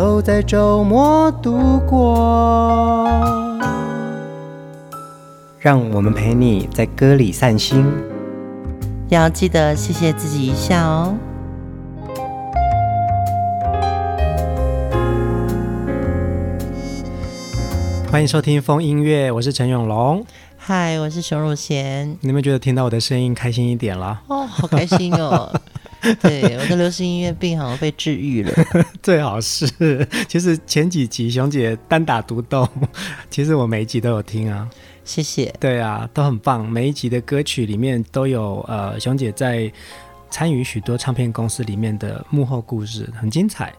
都在周末度过。让我们陪你在歌里散心，要记得谢谢自己一下哦。欢迎收听风音乐，我是陈永龙。嗨，我是熊汝贤。你有没有觉得听到我的声音开心一点了？哦，好开心哦！对，我的流行音乐病好像被治愈了。最好是，其实前几集熊姐单打独斗，其实我每一集都有听啊。谢谢。对啊，都很棒。每一集的歌曲里面都有呃，熊姐在参与许多唱片公司里面的幕后故事，很精彩。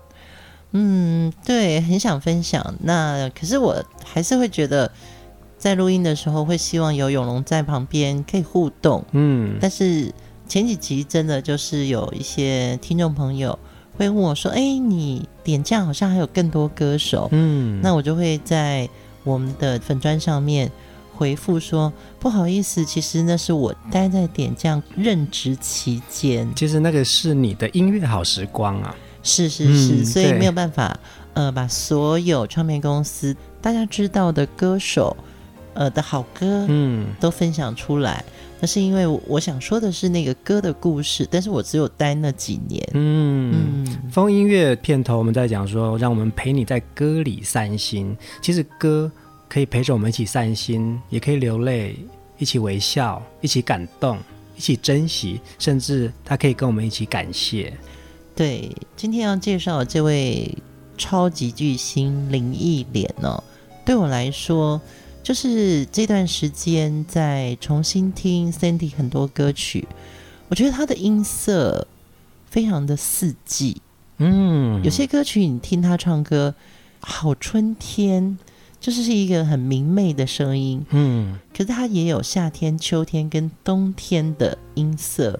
嗯，对，很想分享。那可是我还是会觉得，在录音的时候会希望有永龙在旁边可以互动。嗯，但是前几集真的就是有一些听众朋友会问我说：“哎，你点将好像还有更多歌手。”嗯，那我就会在我们的粉砖上面。回复说不好意思，其实那是我待在点将任职期间。其实那个是你的音乐好时光啊，是是是，嗯、所以没有办法呃把所有唱片公司大家知道的歌手呃的好歌嗯都分享出来。那、嗯、是因为我想说的是那个歌的故事，但是我只有待那几年。嗯嗯，疯音乐片头我们在讲说，让我们陪你在歌里散心。其实歌。可以陪着我们一起散心，也可以流泪，一起微笑，一起感动，一起珍惜，甚至他可以跟我们一起感谢。对，今天要介绍的这位超级巨星林忆莲哦，对我来说，就是这段时间在重新听 Sandy 很多歌曲，我觉得他的音色非常的四季。嗯，有些歌曲你听他唱歌，好春天。就是是一个很明媚的声音，嗯，可是他也有夏天、秋天跟冬天的音色。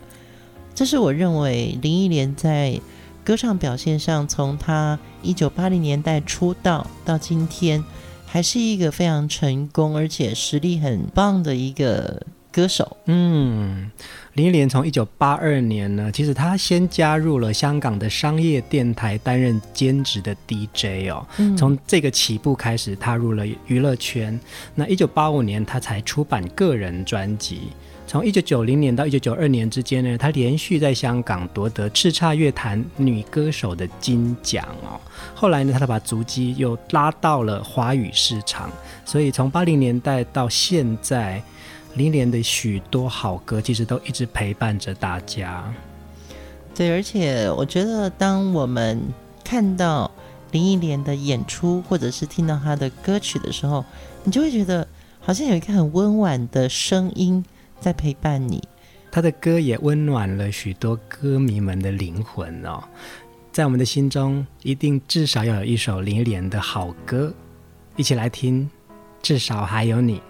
这是我认为林忆莲在歌唱表现上，从她一九八零年代出道到今天，还是一个非常成功而且实力很棒的一个歌手。嗯。林忆莲从一九八二年呢，其实她先加入了香港的商业电台担任兼职的 DJ 哦。嗯、从这个起步开始踏入了娱乐圈。那一九八五年，她才出版个人专辑。从一九九零年到一九九二年之间呢，她连续在香港夺得叱咤乐坛女歌手的金奖哦。后来呢，她把足迹又拉到了华语市场。所以从八零年代到现在。林忆莲的许多好歌，其实都一直陪伴着大家。对，而且我觉得，当我们看到林忆莲的演出，或者是听到她的歌曲的时候，你就会觉得好像有一个很温婉的声音在陪伴你。他的歌也温暖了许多歌迷们的灵魂哦。在我们的心中，一定至少要有一首林忆莲的好歌，一起来听。至少还有你。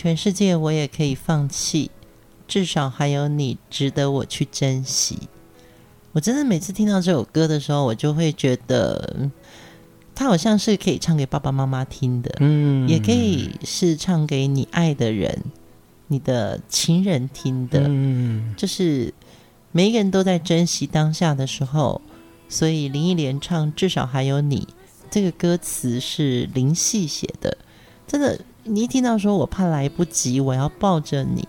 全世界我也可以放弃，至少还有你值得我去珍惜。我真的每次听到这首歌的时候，我就会觉得，它好像是可以唱给爸爸妈妈听的，嗯，也可以是唱给你爱的人、你的情人听的，嗯，就是每一个人都在珍惜当下的时候，所以林忆莲唱《至少还有你》这个歌词是林夕写的，真的，你一听到说我怕来不及，我要抱着你。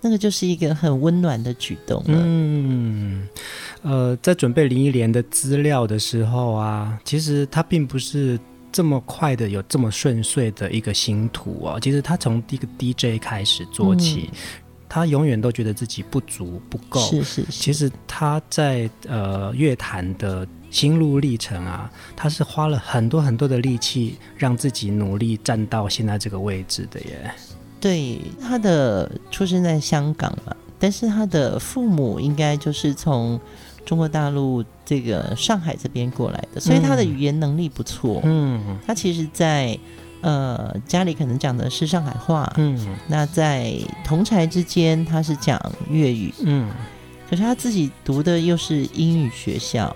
那个就是一个很温暖的举动了。嗯，呃，在准备林忆莲的资料的时候啊，其实他并不是这么快的有这么顺遂的一个星途哦。其实他从第一个 DJ 开始做起，嗯、他永远都觉得自己不足不够。是是是。其实他在呃乐坛的心路历程啊，他是花了很多很多的力气，让自己努力站到现在这个位置的耶。对，他的出生在香港嘛，但是他的父母应该就是从中国大陆这个上海这边过来的，所以他的语言能力不错。嗯，他其实在，在呃家里可能讲的是上海话。嗯，那在同才之间他是讲粤语。嗯，可是他自己读的又是英语学校，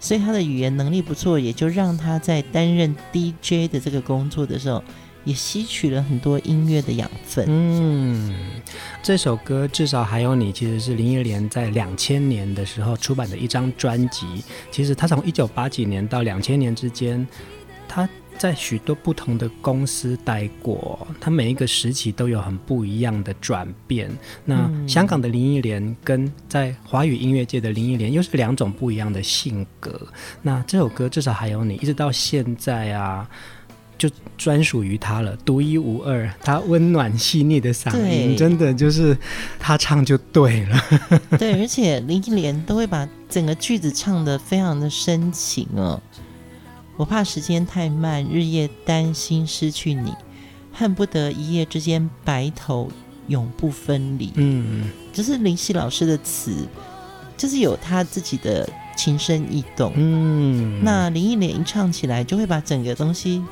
所以他的语言能力不错，也就让他在担任 DJ 的这个工作的时候。也吸取了很多音乐的养分。嗯，这首歌至少还有你，其实是林忆莲在两千年的时候出版的一张专辑。其实他从一九八几年到两千年之间，他在许多不同的公司待过，他每一个时期都有很不一样的转变。那香港的林忆莲跟在华语音乐界的林忆莲又是两种不一样的性格。那这首歌至少还有你，一直到现在啊。就专属于他了，独一无二。他温暖细腻的嗓音，真的就是他唱就对了。对，而且林忆莲都会把整个句子唱得非常的深情哦。我怕时间太慢，日夜担心失去你，恨不得一夜之间白头永不分离。嗯，就是林夕老师的词，就是有他自己的情深意动。嗯，那林忆莲一唱起来，就会把整个东西。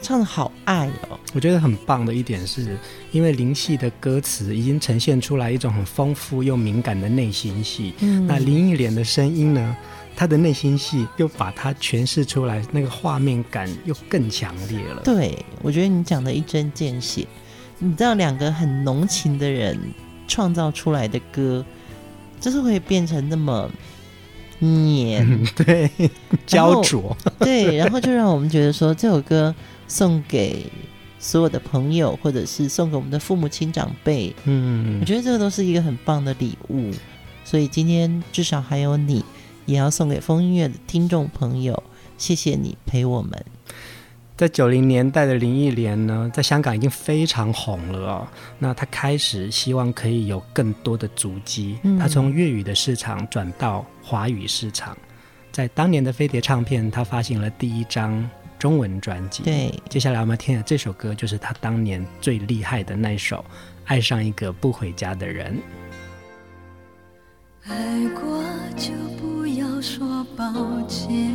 唱的好爱哦！我觉得很棒的一点是，因为林夕的歌词已经呈现出来一种很丰富又敏感的内心戏。嗯，那林忆莲的声音呢，她的内心戏又把它诠释出来，那个画面感又更强烈了。对，我觉得你讲的一针见血。你知道，两个很浓情的人创造出来的歌，就是会变成那么黏，嗯、对，焦灼。对，然后就让我们觉得说这首歌。送给所有的朋友，或者是送给我们的父母亲长辈，嗯，我觉得这个都是一个很棒的礼物。所以今天至少还有你，也要送给风音乐的听众朋友，谢谢你陪我们。在九零年代的林忆莲呢，在香港已经非常红了哦。那她开始希望可以有更多的足迹，她从粤语的市场转到华语市场，在当年的飞碟唱片，她发行了第一张。中文专辑。对，接下来我们听的这首歌就是她当年最厉害的那首《爱上一个不回家的人》。爱过就不要说抱歉，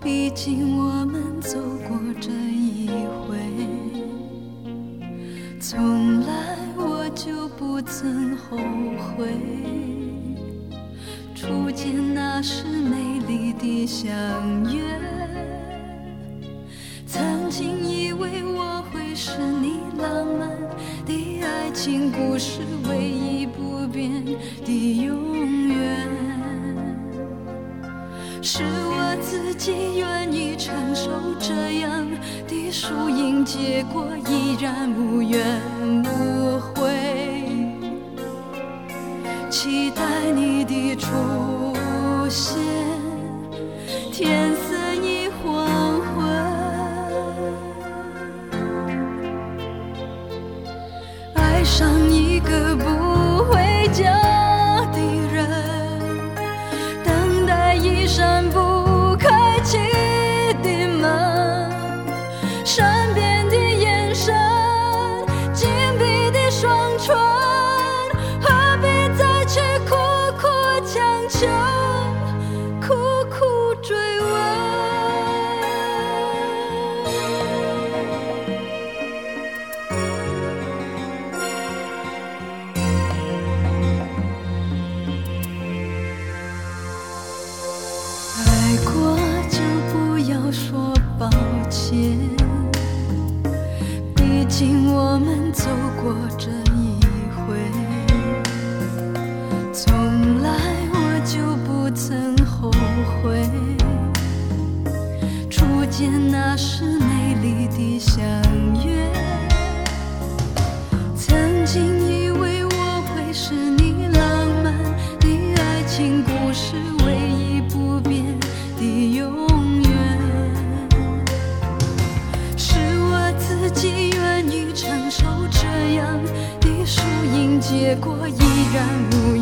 毕竟我们走过这一回，从来我就不曾后悔。初见那时美丽的相约，曾经以为我会是你浪漫的爱情故事唯一不变的永远，是我自己愿意承受这样的输赢结果，依然无怨无悔。期待你的出现，天上一个不回家。结果，依然无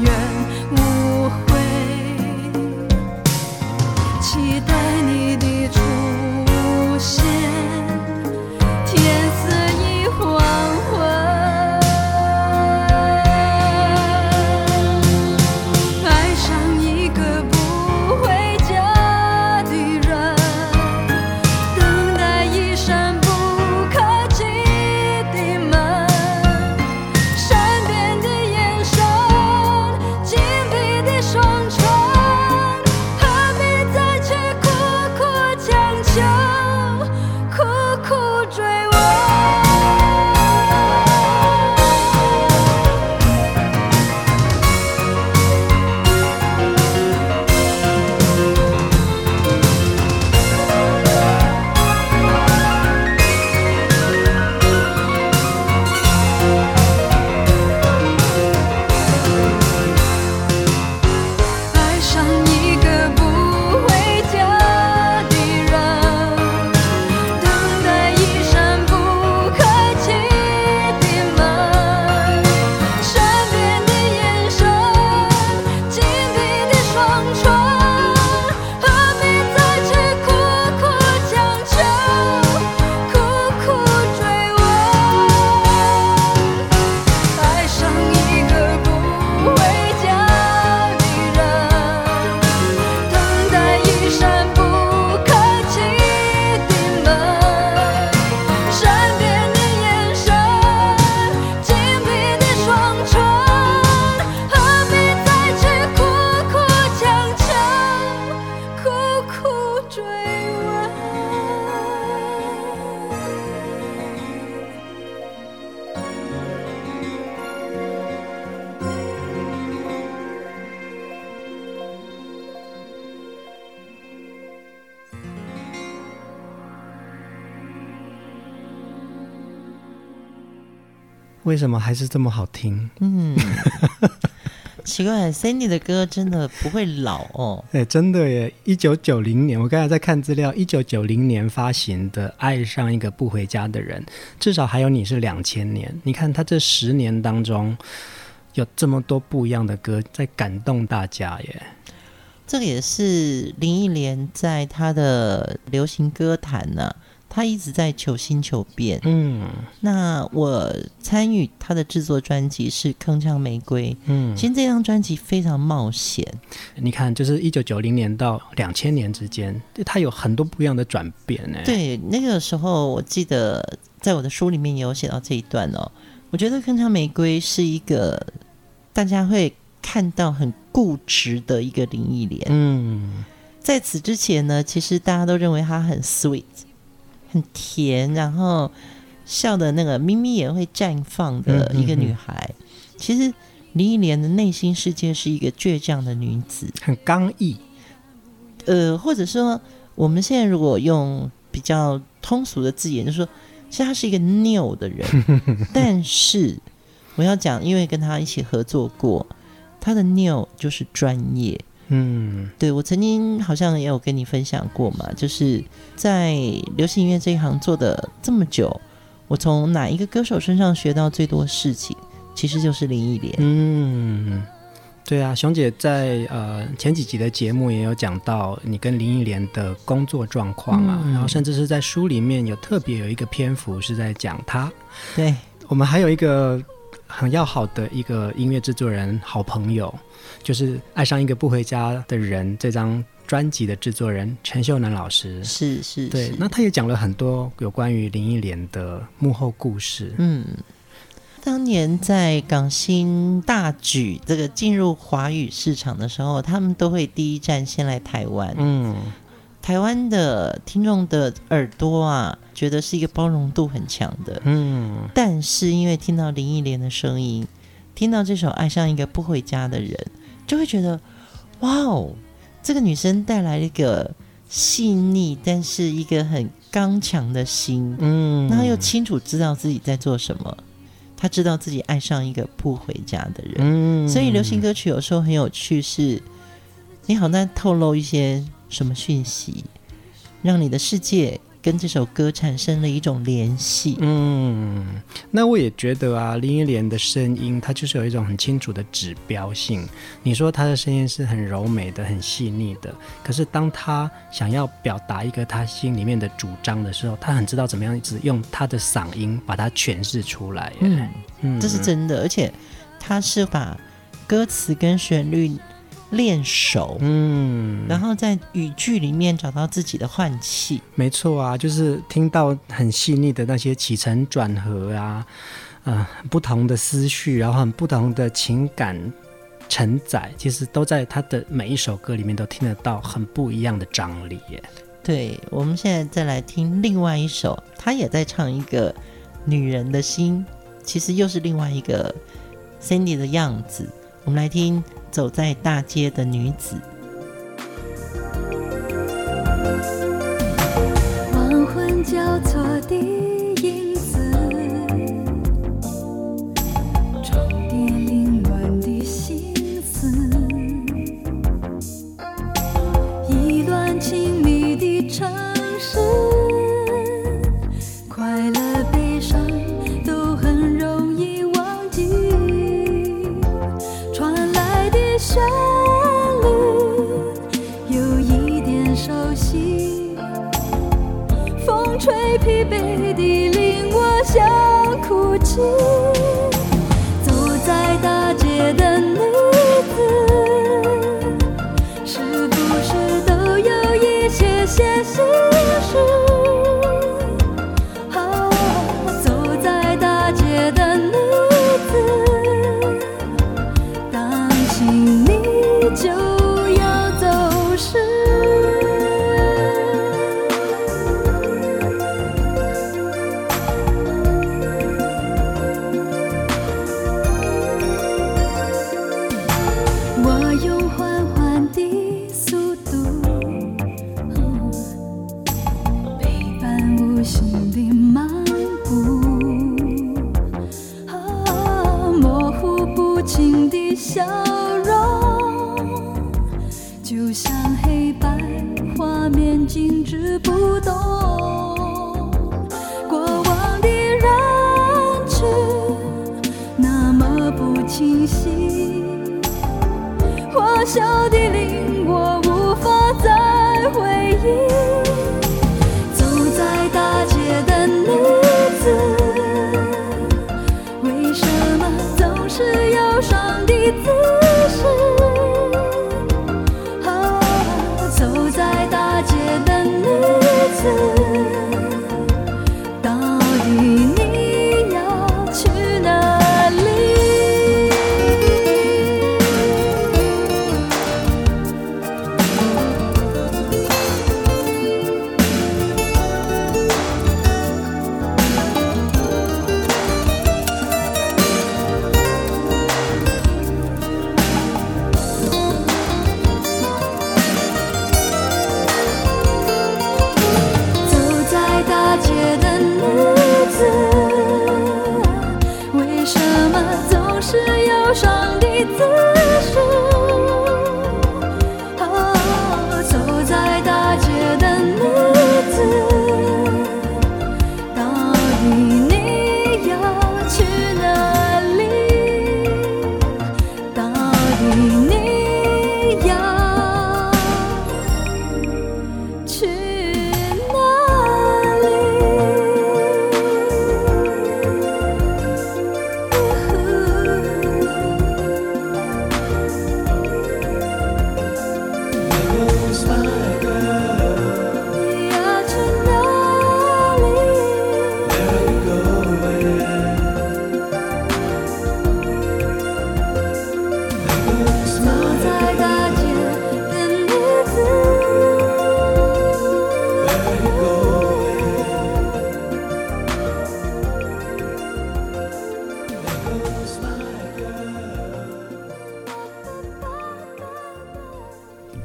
什么还是这么好听？嗯，奇怪，Sandy 的歌真的不会老哦。哎，真的耶！一九九零年，我刚才在看资料，一九九零年发行的《爱上一个不回家的人》，至少还有你是两千年。你看他这十年当中，有这么多不一样的歌在感动大家耶。这个也是林忆莲在她的流行歌坛呢、啊，她一直在求新求变。嗯那我参与他的制作专辑是《铿锵玫瑰》，嗯，其实这张专辑非常冒险。你看，就是一九九零年到两千年之间，他有很多不一样的转变呢。对，那个时候我记得在我的书里面也有写到这一段哦。我觉得《铿锵玫瑰》是一个大家会看到很固执的一个林忆莲。嗯，在此之前呢，其实大家都认为她很 sweet，很甜，然后笑的那个咪咪也会绽放的一个女孩。其实林忆莲的内心世界是一个倔强的女子，很刚毅。呃，或者说我们现在如果用比较通俗的字眼，就是说，其实她是一个拗的人。但是我要讲，因为跟她一起合作过。她的拗就是专业，嗯，对，我曾经好像也有跟你分享过嘛，就是在流行音乐这一行做的这么久，我从哪一个歌手身上学到最多事情，其实就是林忆莲。嗯，对啊，熊姐在呃前几集的节目也有讲到你跟林忆莲的工作状况啊，嗯、然后甚至是在书里面有特别有一个篇幅是在讲她。对，我们还有一个。很要好的一个音乐制作人，好朋友，就是《爱上一个不回家的人》这张专辑的制作人陈秀男老师。是是，对，那他也讲了很多有关于林忆莲的幕后故事。嗯，当年在港星大举这个进入华语市场的时候，他们都会第一站先来台湾。嗯。台湾的听众的耳朵啊，觉得是一个包容度很强的，嗯。但是因为听到林忆莲的声音，听到这首《爱上一个不回家的人》，就会觉得，哇哦，这个女生带来一个细腻，但是一个很刚强的心，嗯，然后又清楚知道自己在做什么。他知道自己爱上一个不回家的人，嗯，所以流行歌曲有时候很有趣是，是你好像透露一些什么讯息，让你的世界。跟这首歌产生了一种联系。嗯，那我也觉得啊，林忆莲的声音，它就是有一种很清楚的指标性。你说她的声音是很柔美的、很细腻的，可是当她想要表达一个她心里面的主张的时候，她很知道怎么样一直用她的嗓音把它诠释出来。嗯，嗯，这是真的，而且她是把歌词跟旋律。练手，嗯，然后在语句里面找到自己的换气，没错啊，就是听到很细腻的那些起承转合啊，呃，不同的思绪，然后很不同的情感承载，其实都在他的每一首歌里面都听得到很不一样的张力耶。对，我们现在再来听另外一首，他也在唱一个女人的心，其实又是另外一个 Cindy 的样子，我们来听。走在大街的女子，交错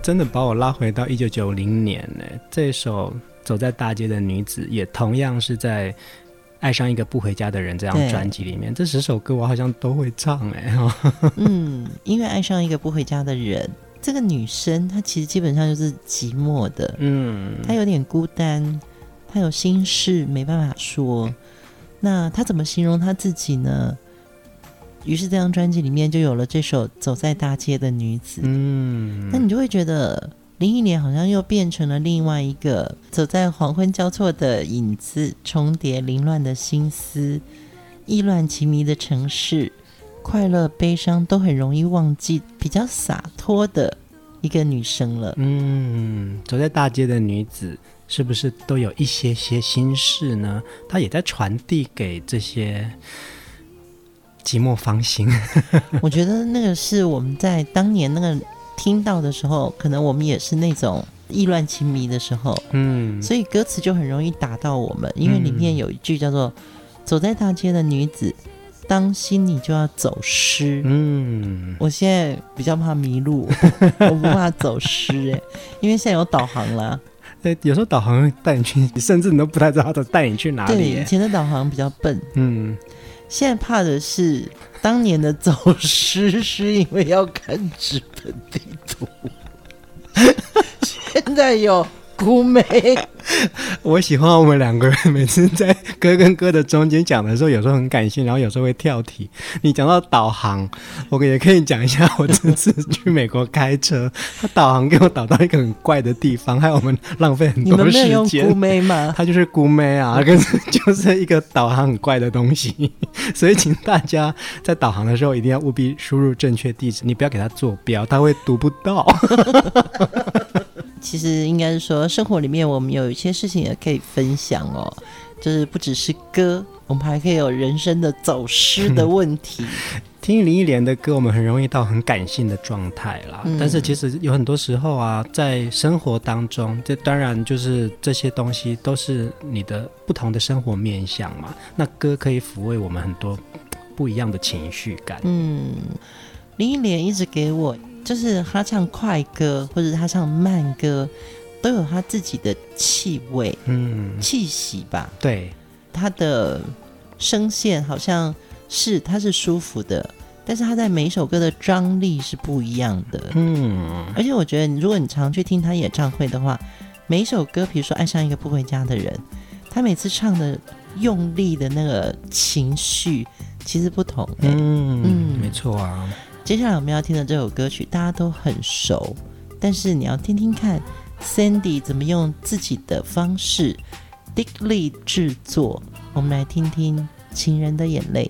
真的把我拉回到一九九零年呢。这首《走在大街的女子》也同样是在《爱上一个不回家的人》这张专辑里面。这十首歌我好像都会唱哎。嗯，因为爱上一个不回家的人，这个女生她其实基本上就是寂寞的。嗯，她有点孤单，她有心事没办法说。那她怎么形容她自己呢？于是这张专辑里面就有了这首《走在大街的女子》。嗯，那你就会觉得林忆莲好像又变成了另外一个走在黄昏交错的影子，重叠凌乱的心思，意乱情迷的城市，快乐悲伤都很容易忘记，比较洒脱的一个女生了。嗯，走在大街的女子是不是都有一些些心事呢？她也在传递给这些。寂寞芳心，我觉得那个是我们在当年那个听到的时候，可能我们也是那种意乱情迷的时候，嗯，所以歌词就很容易打到我们，因为里面有一句叫做“走在大街的女子，当心你就要走失”。嗯，我现在比较怕迷路，我不怕走失，哎，因为现在有导航啦。对，有时候导航会带你去，你甚至你都不太知道它带你去哪里。对，以前的导航比较笨，嗯。现在怕的是当年的走失，是因为要看纸本地图。现在有。姑妹，我喜欢我们两个人每次在歌跟歌的中间讲的时候，有时候很感性，然后有时候会跳题。你讲到导航，我也可以讲一下我这次去美国开车，他导航给我导到一个很怪的地方，害我们浪费很多时间。你们没有 用姑妹吗？他就是姑妹啊，可是就是一个导航很怪的东西，所以请大家在导航的时候一定要务必输入正确地址，你不要给他坐标，他会读不到。其实应该是说，生活里面我们有一些事情也可以分享哦，就是不只是歌，我们还可以有人生的走失的问题。听林忆莲的歌，我们很容易到很感性的状态啦。嗯、但是其实有很多时候啊，在生活当中，这当然就是这些东西都是你的不同的生活面向嘛。那歌可以抚慰我们很多不一样的情绪感。嗯，林忆莲一直给我。就是他唱快歌，或者他唱慢歌，都有他自己的气味，嗯，气息吧。对，他的声线好像是他是舒服的，但是他在每一首歌的张力是不一样的，嗯。而且我觉得，如果你常去听他演唱会的话，每一首歌，比如说《爱上一个不回家的人》，他每次唱的用力的那个情绪其实不同，欸。嗯嗯，没错啊。接下来我们要听的这首歌曲，大家都很熟，但是你要听听看，Sandy 怎么用自己的方式 d i c k l y 制作。我们来听听《情人的眼泪》。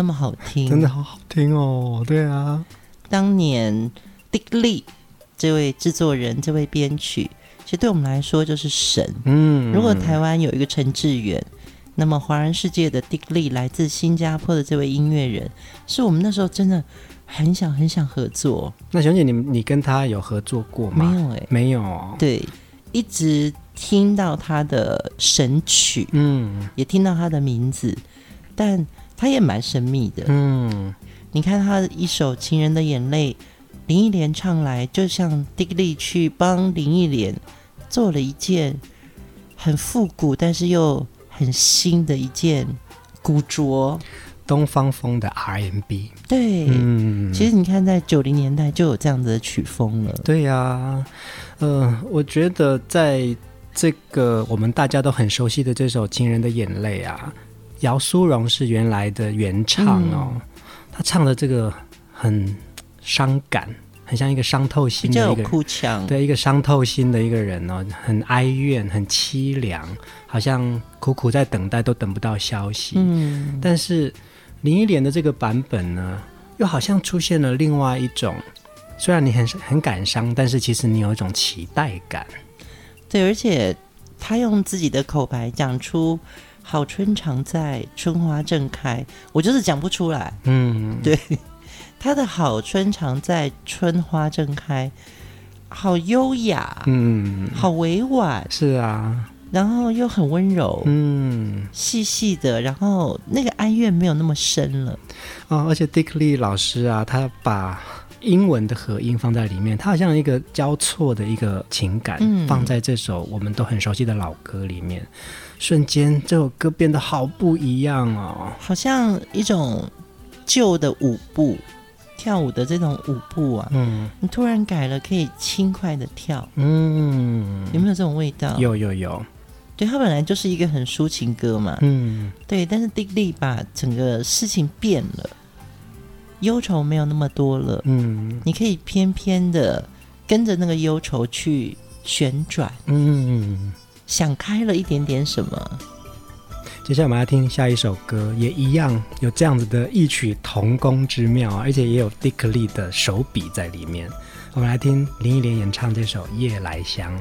那么好听？真的好好听哦。对啊，当年 Dick Lee 这位制作人、这位编曲，其实对我们来说就是神。嗯，如果台湾有一个陈志远，那么华人世界的 Dick Lee 来自新加坡的这位音乐人，是我们那时候真的很想很想合作。那熊姐，你你跟他有合作过吗？没有哎、欸，没有。对，一直听到他的神曲，嗯，也听到他的名字，但他也蛮神秘的。嗯，你看他一首《情人的眼泪》，林忆莲唱来，就像 Dick Lee 去帮林忆莲做了一件很复古，但是又很新的一件古着，东方风的 R&B。对，嗯，其实你看，在九零年代就有这样子的曲风了。对呀、啊，呃，我觉得在这个我们大家都很熟悉的这首《情人的眼泪》啊，姚苏荣是原来的原唱哦，嗯、他唱的这个很伤感。很像一个伤透心的一个哭腔，对，一个伤透心的一个人哦，很哀怨，很凄凉，好像苦苦在等待，都等不到消息。嗯，但是林忆莲的这个版本呢，又好像出现了另外一种，虽然你很很感伤，但是其实你有一种期待感。对，而且他用自己的口白讲出“好春常在，春花正开”，我就是讲不出来。嗯，对。他的好春常在，春花正开，好优雅，嗯，好委婉，是啊，然后又很温柔，嗯，细细的，然后那个哀怨没有那么深了，哦，而且 Dick Lee 老师啊，他把英文的和音放在里面，他好像一个交错的一个情感，嗯，放在这首我们都很熟悉的老歌里面，瞬间这首歌变得好不一样哦，好像一种旧的舞步。跳舞的这种舞步啊，嗯，你突然改了，可以轻快的跳，嗯，有没有这种味道？有有有，对，它本来就是一个很抒情歌嘛，嗯，对，但是 Dick Lee 把整个事情变了，忧愁没有那么多了，嗯，你可以偏偏的跟着那个忧愁去旋转，嗯，想开了一点点什么。接下来我们来听下一首歌，也一样有这样子的异曲同工之妙，而且也有 Dick Lee 的手笔在里面。我们来听林忆莲演唱这首《夜来香》。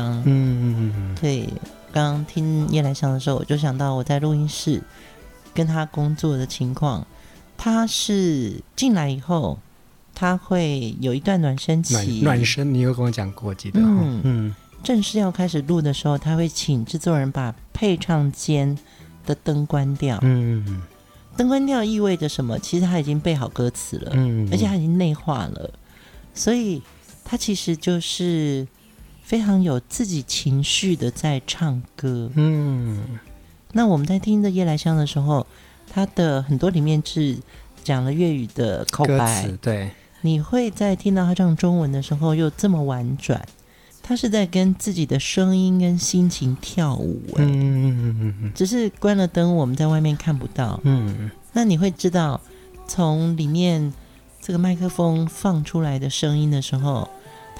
嗯嗯嗯，对，刚刚听夜来香的时候，我就想到我在录音室跟他工作的情况。他是进来以后，他会有一段暖身期。暖暖身，你有跟我讲过，记得。嗯嗯。正式要开始录的时候，他会请制作人把配唱间的灯关掉。嗯。灯关掉意味着什么？其实他已经背好歌词了，嗯，而且他已经内化了，所以他其实就是非常有自己情绪的在唱歌。嗯，那我们在听着《夜来香》的时候，他的很多里面是讲了粤语的口白，对，你会在听到他唱中文的时候又这么婉转，他是在跟自己的声音跟心情跳舞，欸，嗯嗯嗯嗯，只是关了灯，我们在外面看不到，嗯，那你会知道，从里面这个麦克风放出来的声音的时候，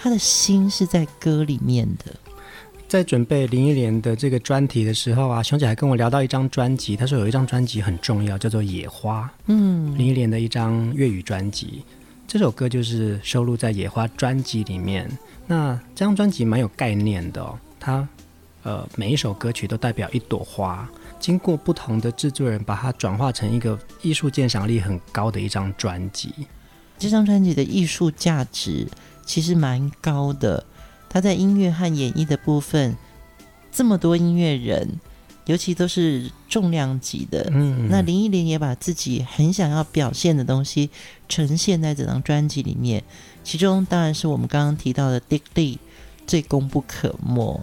他的心是在歌里面的。在准备林忆莲的这个专题的时候啊，熊姐还跟我聊到一张专辑，她说有一张专辑很重要，叫做《野花》，嗯，林忆莲的一张粤语专辑，这首歌就是收录在《野花》专辑里面。那这张专辑蛮有概念的哦，它呃每一首歌曲都代表一朵花，经过不同的制作人把它转化成一个艺术鉴赏力很高的一张专辑。这张专辑的艺术价值其实蛮高的，他在音乐和演绎的部分，这么多音乐人，尤其都是重量级的，嗯，那林忆莲也把自己很想要表现的东西呈现在这张专辑里面。其中当然是我们刚刚提到的 Dick Lee 最功不可没。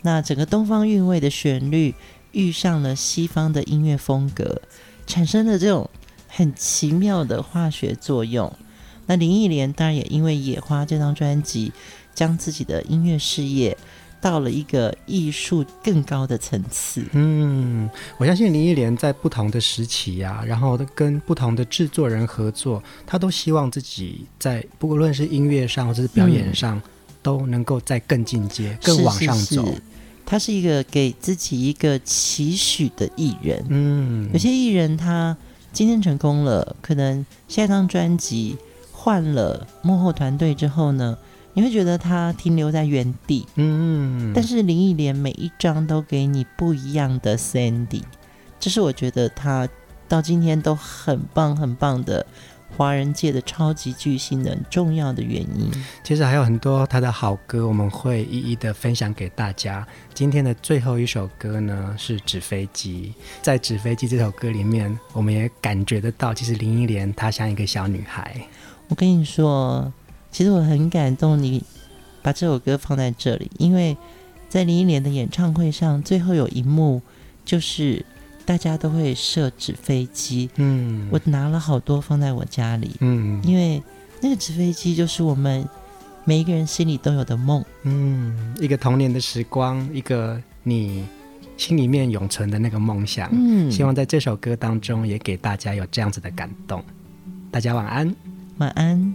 那整个东方韵味的旋律遇上了西方的音乐风格，产生了这种很奇妙的化学作用。那林忆莲当然也因为《野花》这张专辑，将自己的音乐事业到了一个艺术更高的层次。嗯，我相信林忆莲在不同的时期呀、啊，然后跟不同的制作人合作，他都希望自己在不论是音乐上或者是表演上，嗯、都能够再更进阶、更往上走。是是是，他是一个给自己一个期许的艺人。嗯，有些艺人他今天成功了，可能下一张专辑换了幕后团队之后呢，你会觉得他停留在原地，嗯，但是林忆莲每一张都给你不一样的 Sandy，这是我觉得他到今天都很棒很棒的华人界的超级巨星的很重要的原因。其实还有很多他的好歌，我们会一一的分享给大家。今天的最后一首歌呢是《纸飞机》，在《纸飞机》这首歌里面，我们也感觉得到，其实林忆莲她像一个小女孩。我跟你说。其实我很感动，你把这首歌放在这里，因为在林忆莲的演唱会上，最后有一幕就是大家都会设纸飞机。嗯，我拿了好多放在我家里。嗯，因为那个纸飞机就是我们每一个人心里都有的梦。嗯，一个童年的时光，一个你心里面永存的那个梦想。嗯，希望在这首歌当中也给大家有这样子的感动。大家晚安，晚安。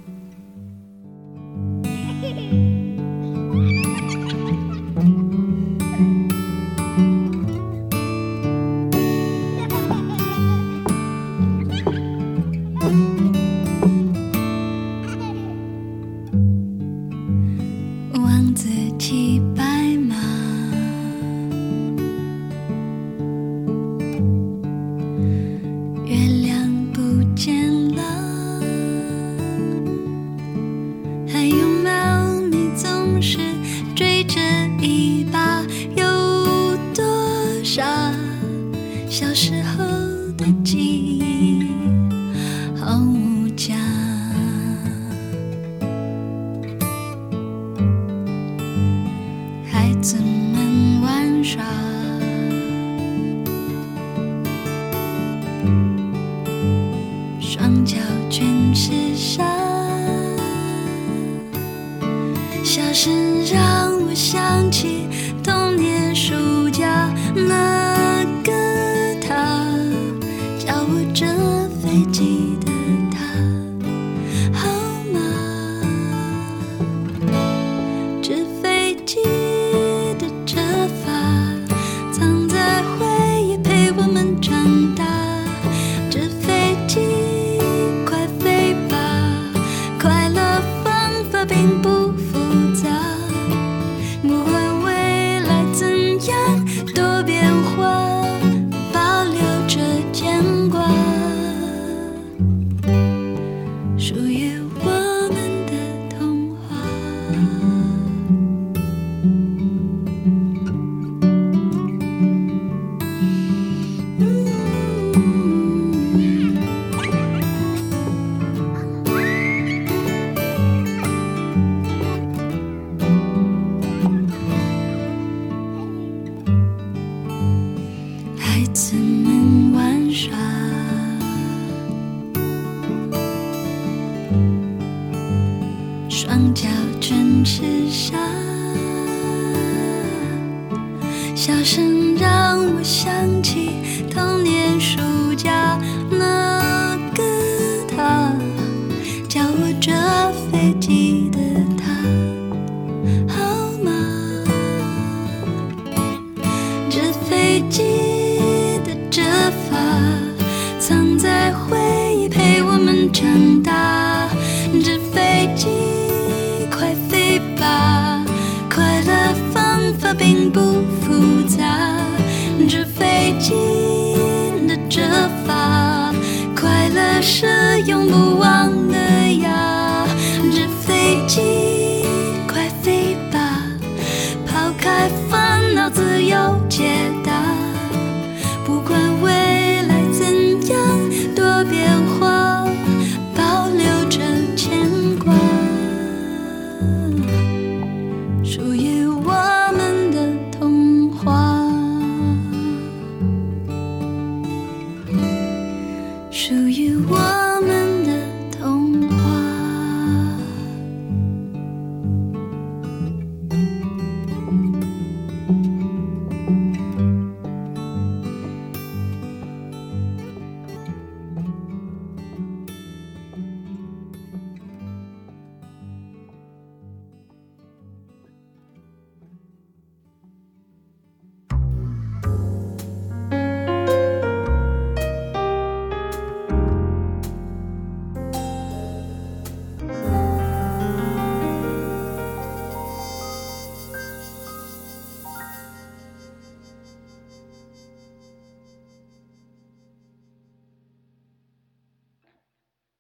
并不